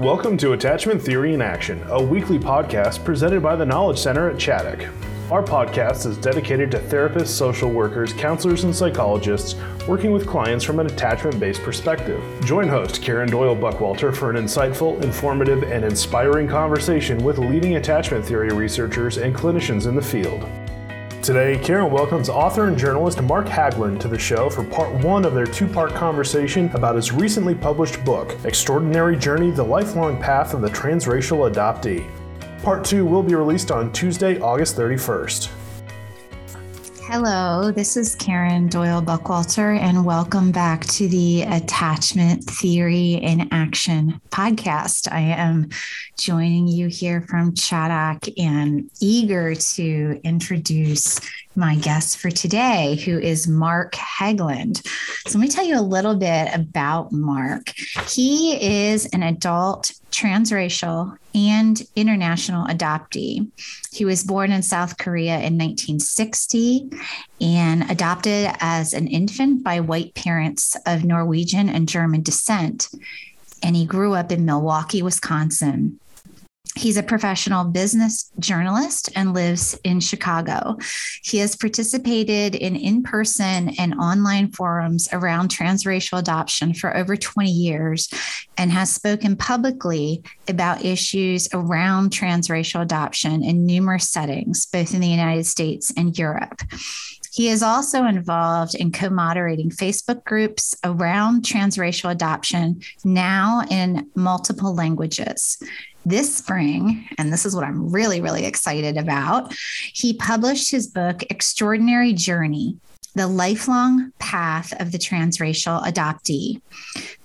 Welcome to Attachment Theory in Action, a weekly podcast presented by the Knowledge Center at Chaddock. Our podcast is dedicated to therapists, social workers, counselors, and psychologists working with clients from an attachment based perspective. Join host Karen Doyle Buckwalter for an insightful, informative, and inspiring conversation with leading attachment theory researchers and clinicians in the field. Today, Karen welcomes author and journalist Mark Hagland to the show for part one of their two part conversation about his recently published book, Extraordinary Journey The Lifelong Path of the Transracial Adoptee. Part two will be released on Tuesday, August 31st. Hello, this is Karen Doyle Buckwalter, and welcome back to the Attachment Theory in Action podcast. I am joining you here from Chaddock and eager to introduce my guest for today, who is Mark Hagland. So, let me tell you a little bit about Mark. He is an adult transracial and international adoptee. He was born in South Korea in 1960 and adopted as an infant by white parents of Norwegian and German descent. And he grew up in Milwaukee, Wisconsin. He's a professional business journalist and lives in Chicago. He has participated in in person and online forums around transracial adoption for over 20 years and has spoken publicly about issues around transracial adoption in numerous settings, both in the United States and Europe. He is also involved in co moderating Facebook groups around transracial adoption, now in multiple languages this spring, and this is what I'm really, really excited about, he published his book, Extraordinary Journey The Lifelong Path of the Transracial Adoptee.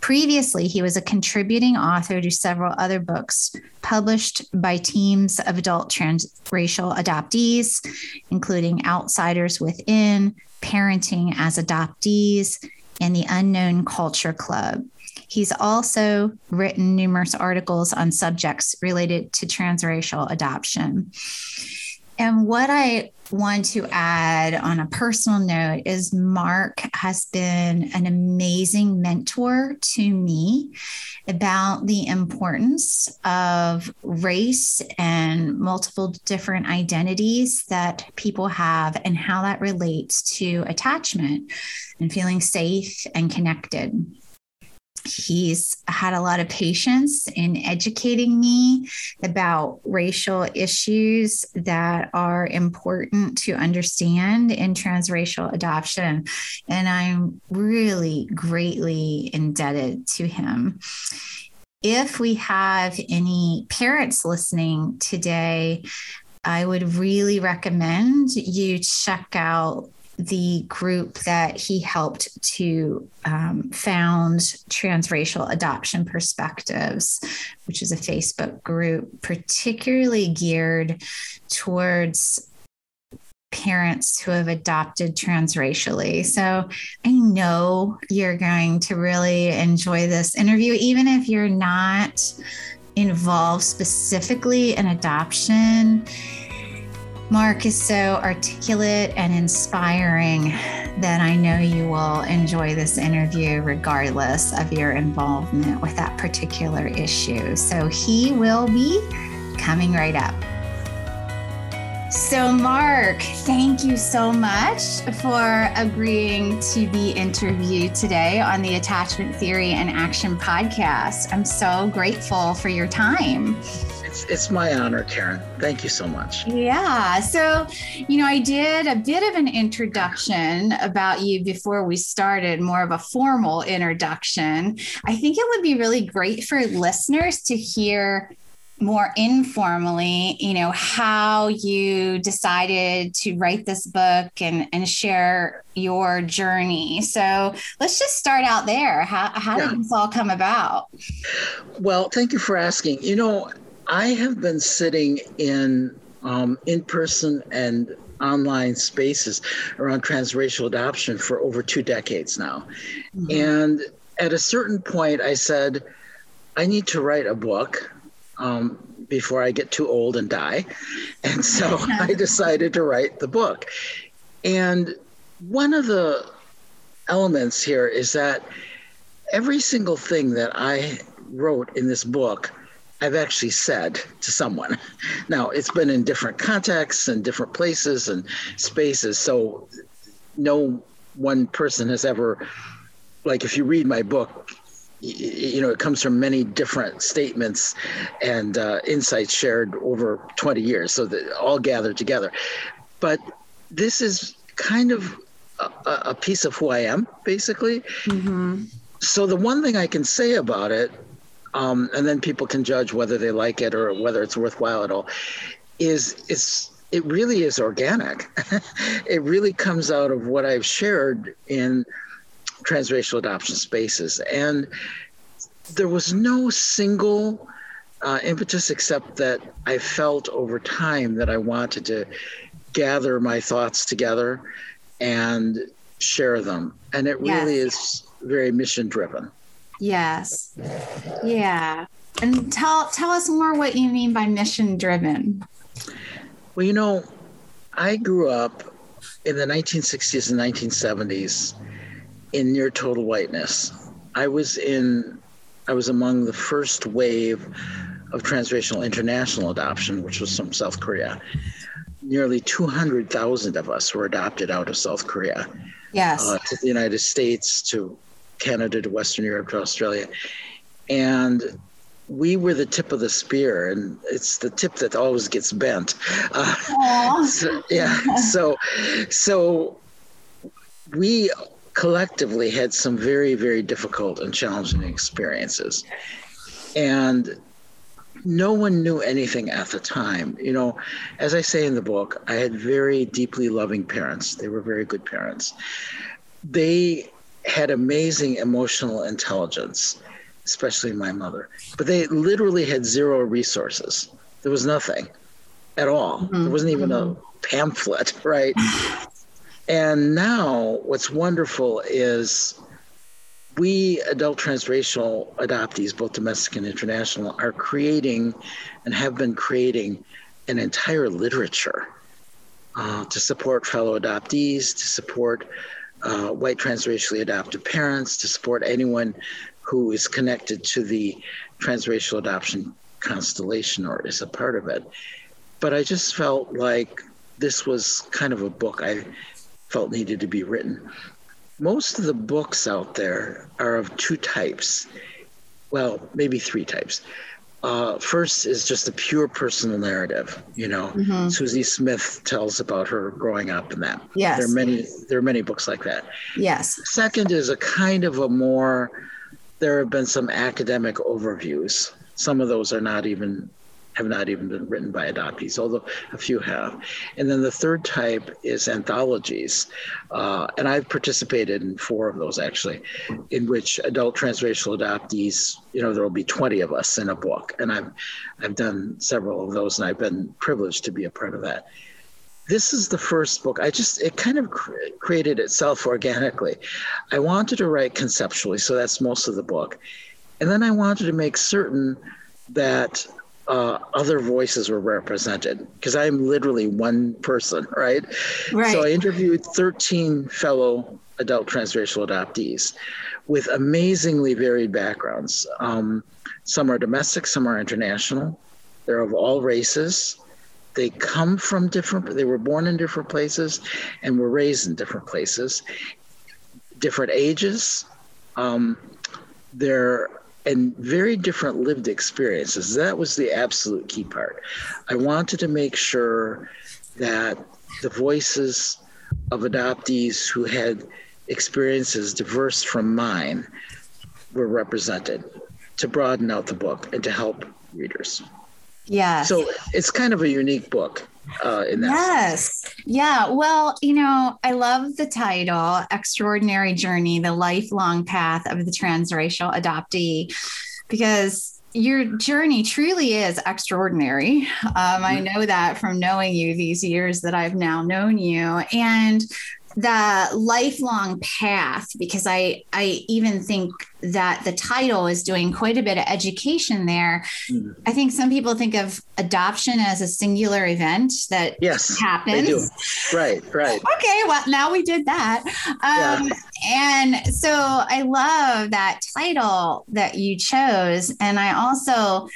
Previously, he was a contributing author to several other books published by teams of adult transracial adoptees, including Outsiders Within, Parenting as Adoptees, and the Unknown Culture Club. He's also written numerous articles on subjects related to transracial adoption. And what I want to add on a personal note is Mark has been an amazing mentor to me about the importance of race and multiple different identities that people have and how that relates to attachment and feeling safe and connected he's had a lot of patience in educating me about racial issues that are important to understand in transracial adoption. And I'm really greatly indebted to him. If we have any parents listening today, I would really recommend you check out the group that he helped to um, found Transracial Adoption Perspectives, which is a Facebook group particularly geared towards parents who have adopted transracially. So I know you're going to really enjoy this interview, even if you're not involved specifically in adoption Mark is so articulate and inspiring that I know you will enjoy this interview regardless of your involvement with that particular issue. So he will be coming right up. So, Mark, thank you so much for agreeing to be interviewed today on the Attachment Theory in Action podcast. I'm so grateful for your time. It's it's my honor, Karen. Thank you so much. Yeah. So, you know, I did a bit of an introduction about you before we started, more of a formal introduction. I think it would be really great for listeners to hear more informally, you know, how you decided to write this book and, and share your journey. So let's just start out there. How, how yeah. did this all come about? Well, thank you for asking. You know, I have been sitting in um, in person and online spaces around transracial adoption for over two decades now. Mm-hmm. And at a certain point, I said, I need to write a book um, before I get too old and die. And so I decided to write the book. And one of the elements here is that every single thing that I wrote in this book, I've actually said to someone. Now, it's been in different contexts and different places and spaces. So, no one person has ever, like, if you read my book, you know, it comes from many different statements and uh, insights shared over 20 years, so that all gathered together. But this is kind of a, a piece of who I am, basically. Mm-hmm. So the one thing I can say about it, um, and then people can judge whether they like it or whether it's worthwhile at all, is it's it really is organic. it really comes out of what I've shared in transracial adoption spaces. And there was no single uh, impetus except that I felt over time that I wanted to gather my thoughts together and share them. And it yes. really is very mission driven. Yes. Yeah. And tell tell us more what you mean by mission driven. Well, you know, I grew up in the 1960s and 1970s in near total whiteness. I was in, I was among the first wave of transracial international adoption, which was from South Korea. Nearly 200,000 of us were adopted out of South Korea. Yes. Uh, to the United States, to Canada, to Western Europe, to Australia. And we were the tip of the spear, and it's the tip that always gets bent. Uh, so, yeah. so, so we collectively had some very, very difficult and challenging experiences. And no one knew anything at the time. You know, as I say in the book, I had very deeply loving parents. They were very good parents. They had amazing emotional intelligence, especially my mother, but they literally had zero resources. There was nothing at all. Mm-hmm. There wasn't even mm-hmm. a pamphlet, right? And now, what's wonderful is we adult transracial adoptees, both domestic and international, are creating and have been creating an entire literature uh, to support fellow adoptees, to support uh, white transracially adopted parents, to support anyone who is connected to the transracial adoption constellation or is a part of it. But I just felt like this was kind of a book I felt needed to be written. Most of the books out there are of two types. Well, maybe three types. Uh, first is just a pure personal narrative. You know, mm-hmm. Susie Smith tells about her growing up and that. Yes. There are many. There are many books like that. Yes. Second is a kind of a more. There have been some academic overviews. Some of those are not even have not even been written by adoptees, although a few have. And then the third type is anthologies. Uh, and I've participated in four of those actually, in which adult transracial adoptees, you know, there will be 20 of us in a book. And I've, I've done several of those and I've been privileged to be a part of that this is the first book i just it kind of cr- created itself organically i wanted to write conceptually so that's most of the book and then i wanted to make certain that uh, other voices were represented because I'm literally one person, right? Right. So I interviewed 13 fellow adult transracial adoptees with amazingly varied backgrounds. Um, some are domestic, some are international. They're of all races. They come from different, they were born in different places and were raised in different places, different ages. Um, they're and very different lived experiences. That was the absolute key part. I wanted to make sure that the voices of adoptees who had experiences diverse from mine were represented to broaden out the book and to help readers. Yeah. So it's kind of a unique book uh, in that. Yes. Sense. Yeah. Well, you know, I love the title Extraordinary Journey, the lifelong path of the transracial adoptee, because your journey truly is extraordinary. Um, I mm-hmm. know that from knowing you these years that I've now known you. And the lifelong path because I I even think that the title is doing quite a bit of education there. Mm. I think some people think of adoption as a singular event that yes, happens. Right, right. okay, well now we did that. Um, yeah. And so I love that title that you chose, and I also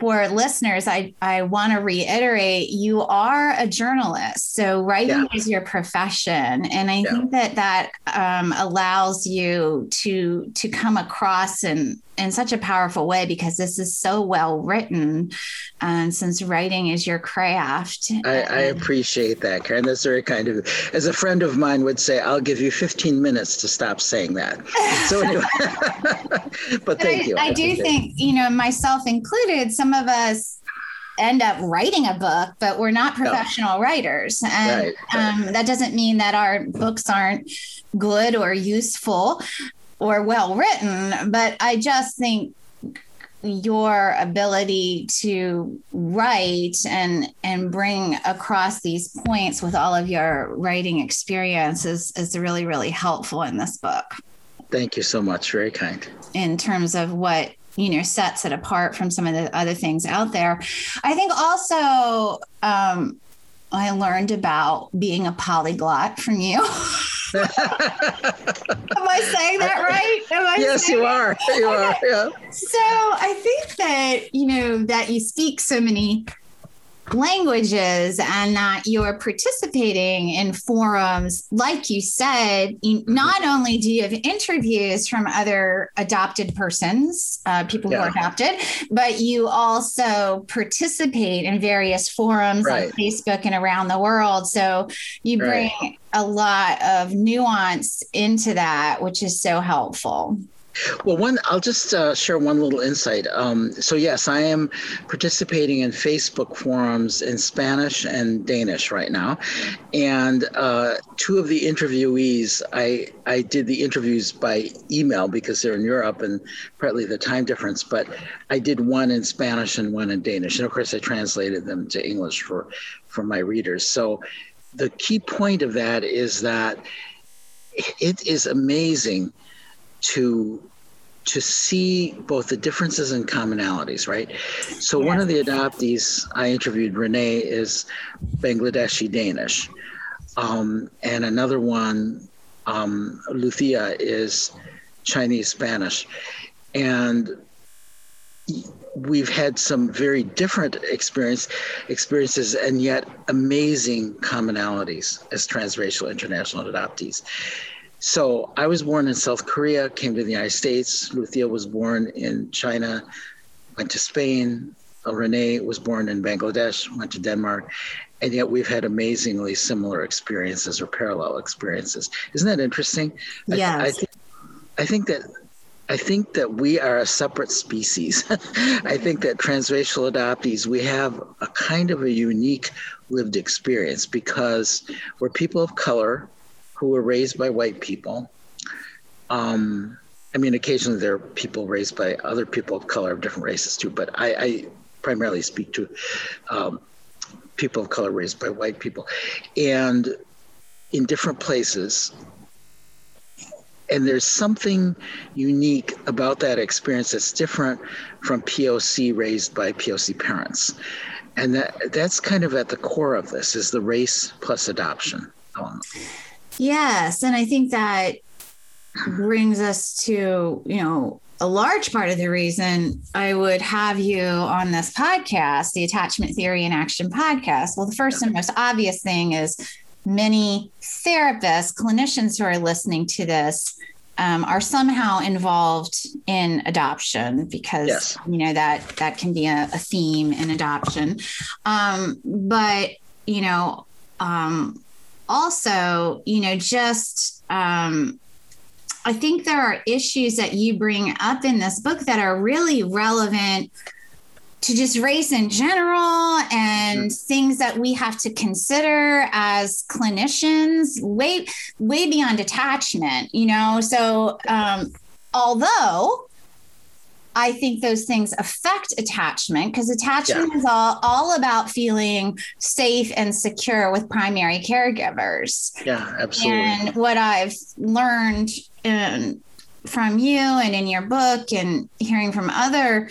for listeners, I, I want to reiterate you are a journalist. So, writing yeah. is your profession. And I yeah. think that that um, allows you to, to come across and in such a powerful way because this is so well written. And since writing is your craft, I, I appreciate that, Karen. That's very kind of. As a friend of mine would say, "I'll give you 15 minutes to stop saying that." So anyway, but, but thank I, you. I, I do think you know, myself included, some of us end up writing a book, but we're not professional no. writers. And right, right. Um, that doesn't mean that our books aren't good or useful or well written, but I just think your ability to write and and bring across these points with all of your writing experience is, is really really helpful in this book. Thank you so much. Very kind. In terms of what you know sets it apart from some of the other things out there. I think also um, i learned about being a polyglot from you Am I saying that right? yes, you are. You okay. are. Yeah. So I think that you know that you speak so many languages and that you're participating in forums like you said not only do you have interviews from other adopted persons uh, people yeah. who are adopted but you also participate in various forums right. on facebook and around the world so you bring right. a lot of nuance into that which is so helpful well, one, I'll just uh, share one little insight. Um, so, yes, I am participating in Facebook forums in Spanish and Danish right now. And uh, two of the interviewees, I, I did the interviews by email because they're in Europe and partly the time difference, but I did one in Spanish and one in Danish. And of course, I translated them to English for, for my readers. So, the key point of that is that it is amazing to to see both the differences and commonalities, right? So one of the adoptees I interviewed, Renee, is Bangladeshi Danish, um, and another one, um, Luthia, is Chinese Spanish, and we've had some very different experience experiences and yet amazing commonalities as transracial international adoptees so I was born in South Korea, came to the United States. Luthia was born in China, went to Spain. Uh, Renee was born in Bangladesh, went to Denmark. And yet we've had amazingly similar experiences or parallel experiences. Isn't that interesting? Yes. I, I, think, I think that I think that we are a separate species. I think that transracial adoptees, we have a kind of a unique lived experience because we're people of color who were raised by white people. Um, I mean, occasionally there are people raised by other people of color of different races too, but I, I primarily speak to um, people of color raised by white people. And in different places, and there's something unique about that experience that's different from POC raised by POC parents. And that that's kind of at the core of this is the race plus adoption. Yes. And I think that brings us to, you know, a large part of the reason I would have you on this podcast, the Attachment Theory in Action podcast. Well, the first and most obvious thing is many therapists, clinicians who are listening to this um, are somehow involved in adoption because yes. you know that that can be a, a theme in adoption. Um, but you know, um, also, you know, just um, I think there are issues that you bring up in this book that are really relevant to just race in general and mm-hmm. things that we have to consider as clinicians way way beyond attachment you know so um, although I think those things affect attachment because attachment yeah. is all all about feeling safe and secure with primary caregivers. Yeah, absolutely. And what I've learned in, from you and in your book and hearing from other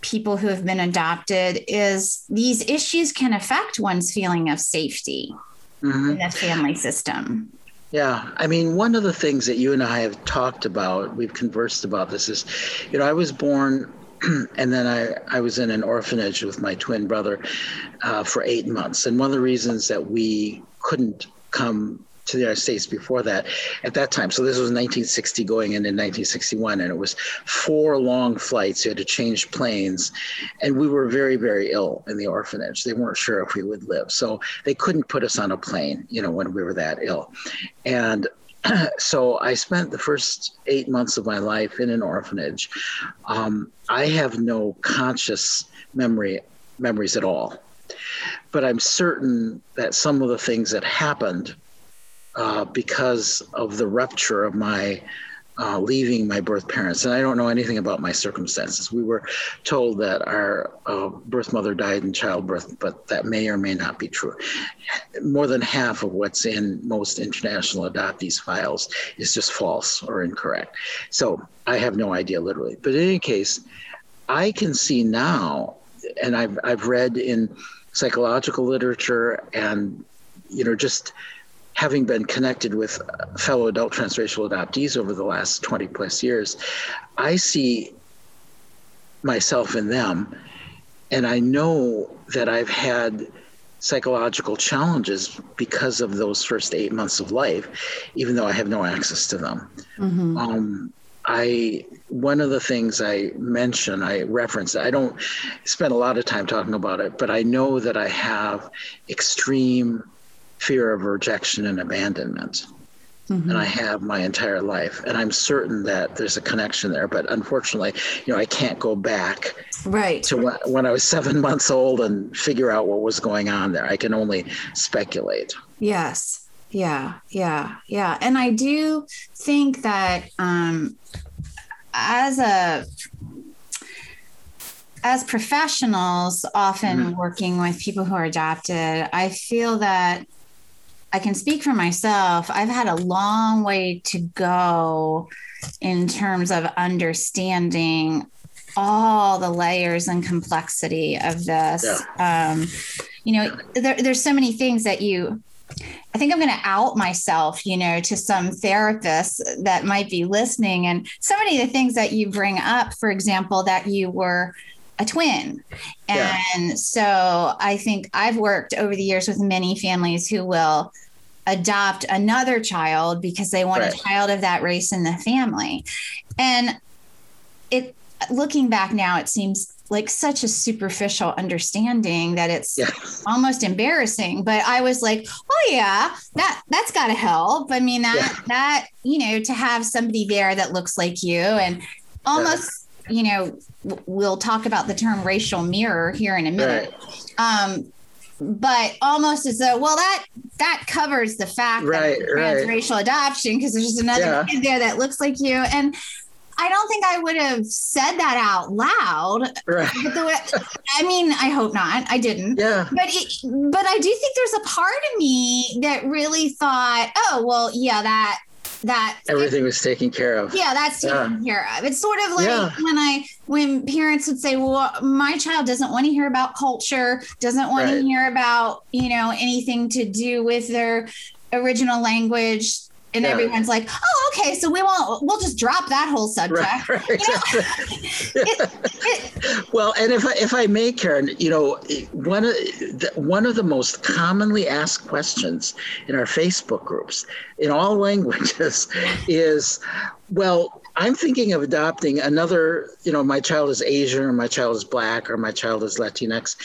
people who have been adopted is these issues can affect one's feeling of safety mm-hmm. in the family system. Yeah, I mean, one of the things that you and I have talked about, we've conversed about this is, you know, I was born and then I, I was in an orphanage with my twin brother uh, for eight months. And one of the reasons that we couldn't come to the United States before that at that time. So this was 1960 going into 1961, and it was four long flights. You had to change planes, and we were very, very ill in the orphanage. They weren't sure if we would live, so they couldn't put us on a plane, you know, when we were that ill. And so I spent the first eight months of my life in an orphanage. Um, I have no conscious memory memories at all, but I'm certain that some of the things that happened uh, because of the rupture of my uh, leaving my birth parents. And I don't know anything about my circumstances. We were told that our uh, birth mother died in childbirth, but that may or may not be true. More than half of what's in most international adoptees files is just false or incorrect. So I have no idea literally. But in any case, I can see now, and I've, I've read in psychological literature and, you know, just having been connected with fellow adult transracial adoptees over the last 20 plus years, I see myself in them. And I know that I've had psychological challenges because of those first eight months of life, even though I have no access to them. Mm-hmm. Um, I one of the things I mention, I reference, I don't spend a lot of time talking about it, but I know that I have extreme fear of rejection and abandonment. Mm-hmm. And I have my entire life. And I'm certain that there's a connection there. But unfortunately, you know, I can't go back right to when, when I was seven months old and figure out what was going on there. I can only speculate. Yes. Yeah. Yeah. Yeah. And I do think that um, as a as professionals, often mm-hmm. working with people who are adopted, I feel that I can speak for myself. I've had a long way to go in terms of understanding all the layers and complexity of this. Yeah. Um, you know, there, there's so many things that you, I think I'm going to out myself, you know, to some therapists that might be listening. And so many of the things that you bring up, for example, that you were a twin. And yeah. so I think I've worked over the years with many families who will adopt another child because they want right. a child of that race in the family. And it looking back now, it seems like such a superficial understanding that it's yeah. almost embarrassing. But I was like, oh yeah, that that's gotta help. I mean that yeah. that, you know, to have somebody there that looks like you and almost you know, we'll talk about the term racial mirror here in a minute. Right. Um, but almost as though, well, that that covers the fact right, that right. adoption because there's just another yeah. kid there that looks like you. And I don't think I would have said that out loud. Right. Way, I mean, I hope not. I didn't. Yeah. But it, but I do think there's a part of me that really thought, oh, well, yeah, that that everything was taken care of. Yeah, that's taken yeah. care of. It's sort of like yeah. when I when parents would say, "Well, my child doesn't want to hear about culture, doesn't want right. to hear about you know anything to do with their original language." And yeah. everyone's like, "Oh, okay, so we won't. We'll just drop that whole subject." Right, right, you know? it, it, well, and if I, if I may, Karen, you know, one of the, one of the most commonly asked questions in our Facebook groups in all languages is, "Well, I'm thinking of adopting another, you know, my child is Asian or my child is black or my child is Latinx,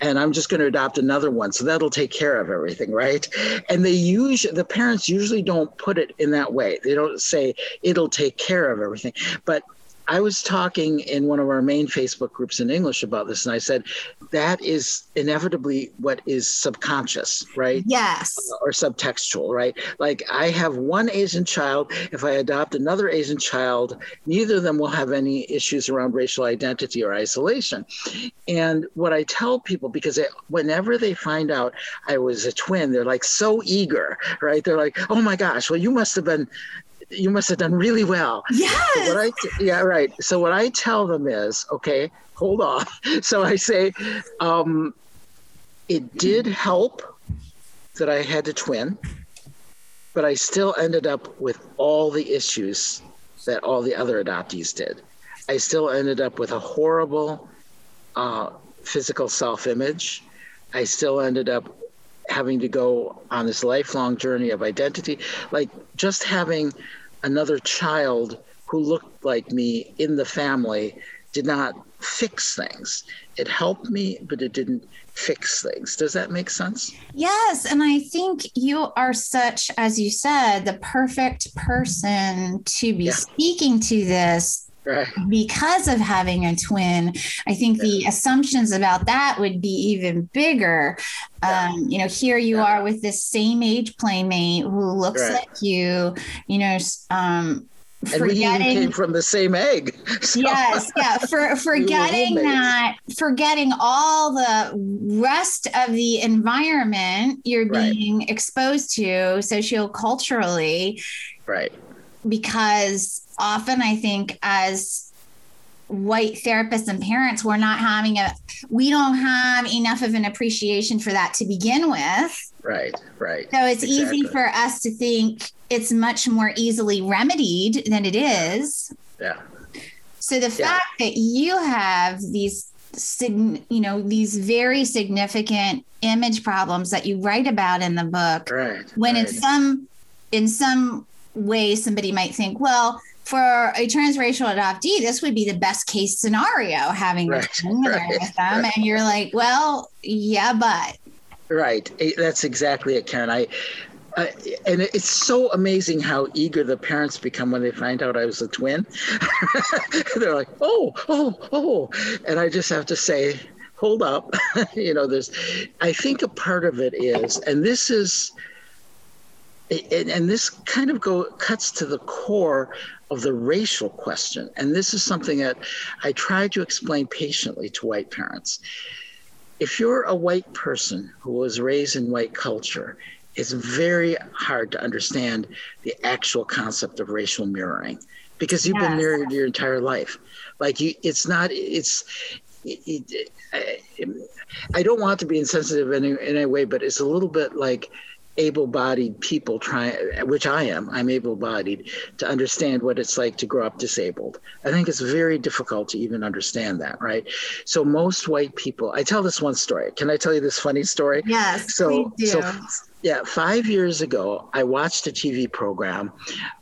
and I'm just going to adopt another one. So that'll take care of everything, right? And they usually, the parents usually don't put it in that way. They don't say it'll take care of everything. But I was talking in one of our main Facebook groups in English about this, and I said that is inevitably what is subconscious, right? Yes. Uh, or subtextual, right? Like I have one Asian child. If I adopt another Asian child, neither of them will have any issues around racial identity or isolation. And what I tell people, because they, whenever they find out I was a twin, they're like so eager, right? They're like, oh my gosh, well, you must have been you must have done really well. Yes. So I, yeah, right. So what I tell them is, okay, hold on. So I say, um, it did help that I had to twin, but I still ended up with all the issues that all the other adoptees did. I still ended up with a horrible uh, physical self image. I still ended up having to go on this lifelong journey of identity. Like just having another child who looked like me in the family did not fix things. It helped me, but it didn't fix things. Does that make sense? Yes. And I think you are such, as you said, the perfect person to be yeah. speaking to this Right. because of having a twin i think the assumptions about that would be even bigger yeah. um, you know here you yeah. are with this same age playmate who looks right. like you you know um, and we even came from the same egg. So. Yes, yeah. For forgetting we that, forgetting all the rest of the environment you're being right. exposed to socioculturally. Right. Because often I think as white therapists and parents, we're not having a, we don't have enough of an appreciation for that to begin with. Right, right. So it's exactly. easy for us to think it's much more easily remedied than it is. Yeah. So the yeah. fact that you have these you know these very significant image problems that you write about in the book right, when right. in some in some way somebody might think well for a transracial adoptee, this would be the best case scenario having right, a right, with them. Right. And you're like, well, yeah, but. Right. That's exactly it, Karen. I, uh, and it's so amazing how eager the parents become when they find out I was a twin. They're like, oh, oh, oh. And I just have to say, hold up. you know, there's, I think a part of it is, and this is, and, and this kind of go cuts to the core of the racial question. And this is something that I try to explain patiently to white parents. If you're a white person who was raised in white culture, it's very hard to understand the actual concept of racial mirroring because you've yes. been mirrored your entire life. Like you, it's not, it's, it, it, I, I, don't want to be insensitive in, in any way, but it's a little bit like able-bodied people trying which i am i'm able-bodied to understand what it's like to grow up disabled. I think it's very difficult to even understand that right? So most white people i tell this one story. Can i tell you this funny story? Yes so so yeah, five years ago, I watched a TV program.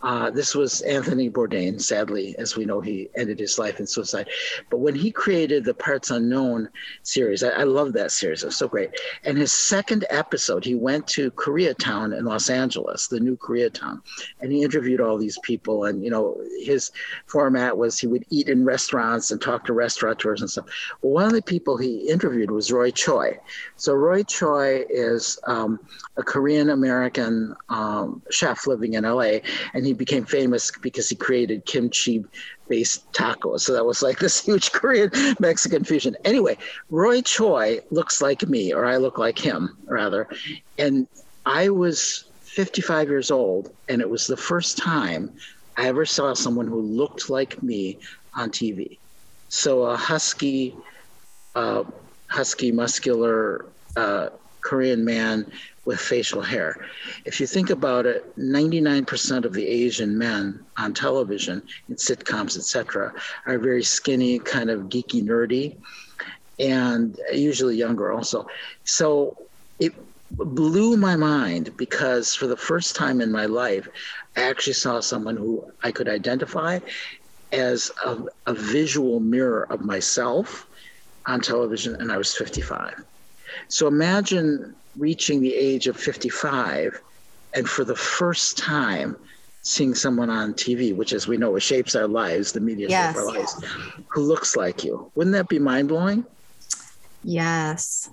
Uh, this was Anthony Bourdain. Sadly, as we know, he ended his life in suicide. But when he created the Parts Unknown series, I, I love that series. It was so great. And his second episode, he went to Koreatown in Los Angeles, the new Koreatown, and he interviewed all these people. And you know, his format was he would eat in restaurants and talk to restaurateurs and stuff. Well, one of the people he interviewed was Roy Choi. So Roy Choi is um, a Korean American um, chef living in LA, and he became famous because he created kimchi based tacos. So that was like this huge Korean Mexican fusion. Anyway, Roy Choi looks like me, or I look like him, rather. And I was 55 years old, and it was the first time I ever saw someone who looked like me on TV. So a husky, uh, husky, muscular uh, Korean man with facial hair. If you think about it, 99% of the Asian men on television, in sitcoms, etc., are very skinny, kind of geeky, nerdy, and usually younger also. So it blew my mind because for the first time in my life, I actually saw someone who I could identify as a, a visual mirror of myself on television, and I was 55. So imagine reaching the age of 55 and for the first time seeing someone on TV, which as we know, it shapes our lives, the media Yes. shape our lives, who looks like you. Wouldn't that be mind blowing? Yes.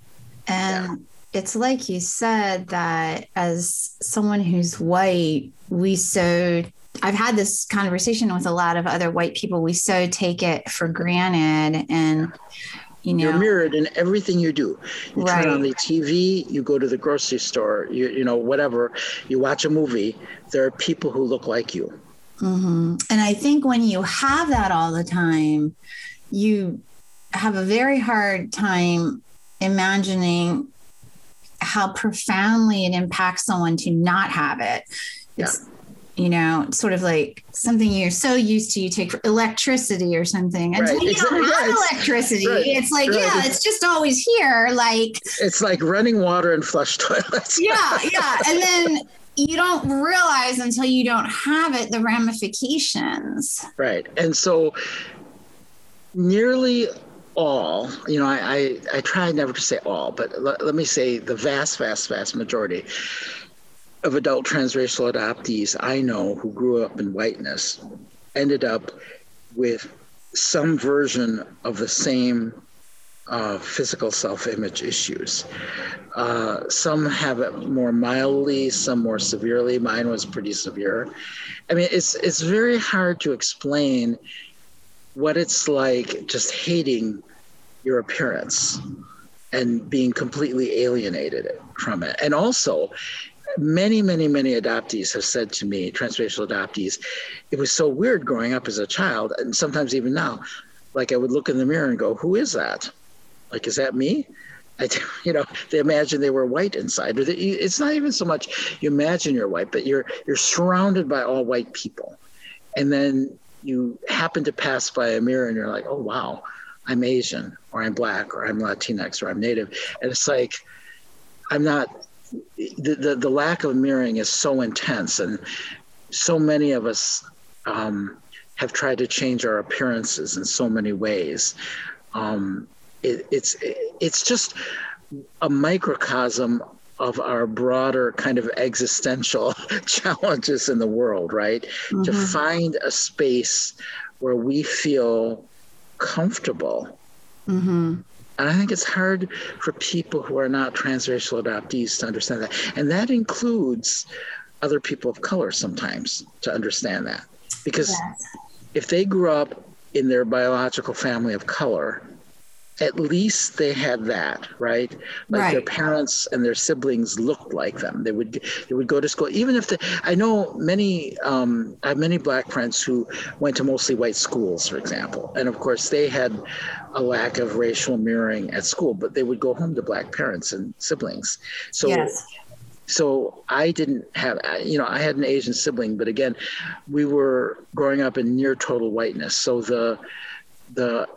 And it's like you said that as someone who's white, we so I've had this conversation with a lot of other white people. We so take it for granted and you You're mirrored in everything you do. You turn on the TV, you go to the grocery store, you you know whatever, you watch a movie. There are people who look like you. hmm And I think when you have that all the time, you have a very hard time imagining how profoundly it impacts someone to not have it. It's, you know, sort of like something you're so used to, you take for electricity or something. Until Right. you Exactly. don't have Yeah, electricity. right. It's like, Right. yeah, it's just always here. Like, It's like running water and flush toilets. yeah, yeah. And then you don't realize until you don't have it the ramifications. Right. And so nearly all, you know, I, I, I try never to say all, but let, let me say the vast, vast, vast majority of adult transracial adoptees I know who grew up in whiteness ended up with some version of the same uh, physical self-image issues. Uh, some have it more mildly, some more severely. Mine was pretty severe. I mean, it's it's very hard to explain what it's like just hating your appearance and being completely alienated from it. And also, many, many, many adoptees have said to me, transracial adoptees, it was so weird growing up as a child, and sometimes even now, like I would look in the mirror and go, "Who is that? Like, is that me?" I, you know, they imagine they were white inside. Or they, it's not even so much you imagine you're white, but you're you're surrounded by all white people, and then you happen to pass by a mirror and you're like, "Oh wow, I'm Asian, or I'm black, or I'm Latinx, or I'm Native," and it's like, I'm not. The the, the lack of mirroring is so intense, and so many of us um, have tried to change our appearances in so many ways. Um, it, it's it's just a microcosm of our broader kind of existential challenges in the world, right? To Mhm. find a space where we feel comfortable. Mhm. And I think it's hard for people who are not transracial adoptees to understand that. And that includes other people of color sometimes to understand that. Because Yes. if they grew up in their biological family of color, at least they had that, right? Like their parents and their siblings looked like them. They would they would go to school, even if the, I know many um, I have many black friends who went to mostly white schools, for example, and of course they had a lack of racial mirroring at school, but they would go home to black parents and siblings. So yes. so I didn't have, you know, I had an Asian sibling, but again, we were growing up in near total whiteness. So the, the,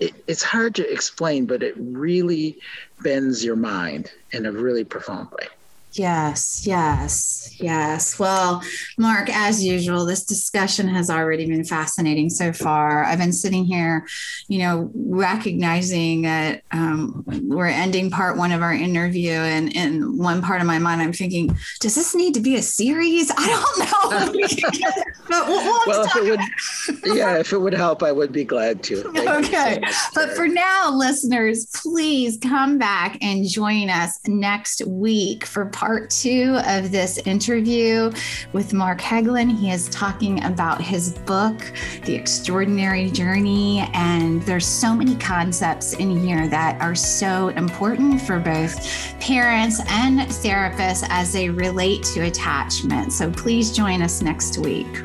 it, it's hard to explain, but it really bends your mind in a really profound way. Yes, yes, yes. Well, Mark, as usual, this discussion has already been fascinating so far. I've been sitting here, you know, recognizing that um, we're ending part one of our interview, and in one part of my mind, I'm thinking, does this need to be a series? I don't know. but we'll, we'll Well, if it would, yeah, if it would help, I would be glad to. Thank you so Okay. But for now, listeners, please come back and join us next week for part two of this interview with Mark Hagland. He is talking about his book, The Extraordinary Journey. And there's so many concepts in here that are so important for both parents and therapists as they relate to attachment. So please join us next week.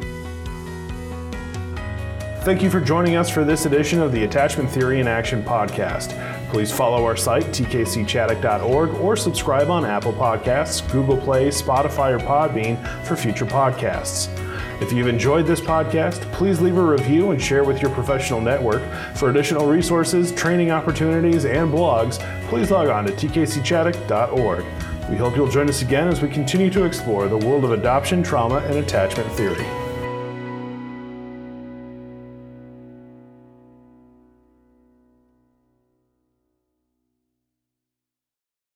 Thank you for joining us for this edition of the Attachment Theory in Action podcast. Please follow our site, tkcchaddock.org, or subscribe on Apple Podcasts, Google Play, Spotify, or Podbean for future podcasts. If you've enjoyed this podcast, please leave a review and share with your professional network. For additional resources, training opportunities, and blogs, please log on to tkcchaddock.org. We hope you'll join us again as we continue to explore the world of adoption, trauma, and attachment theory.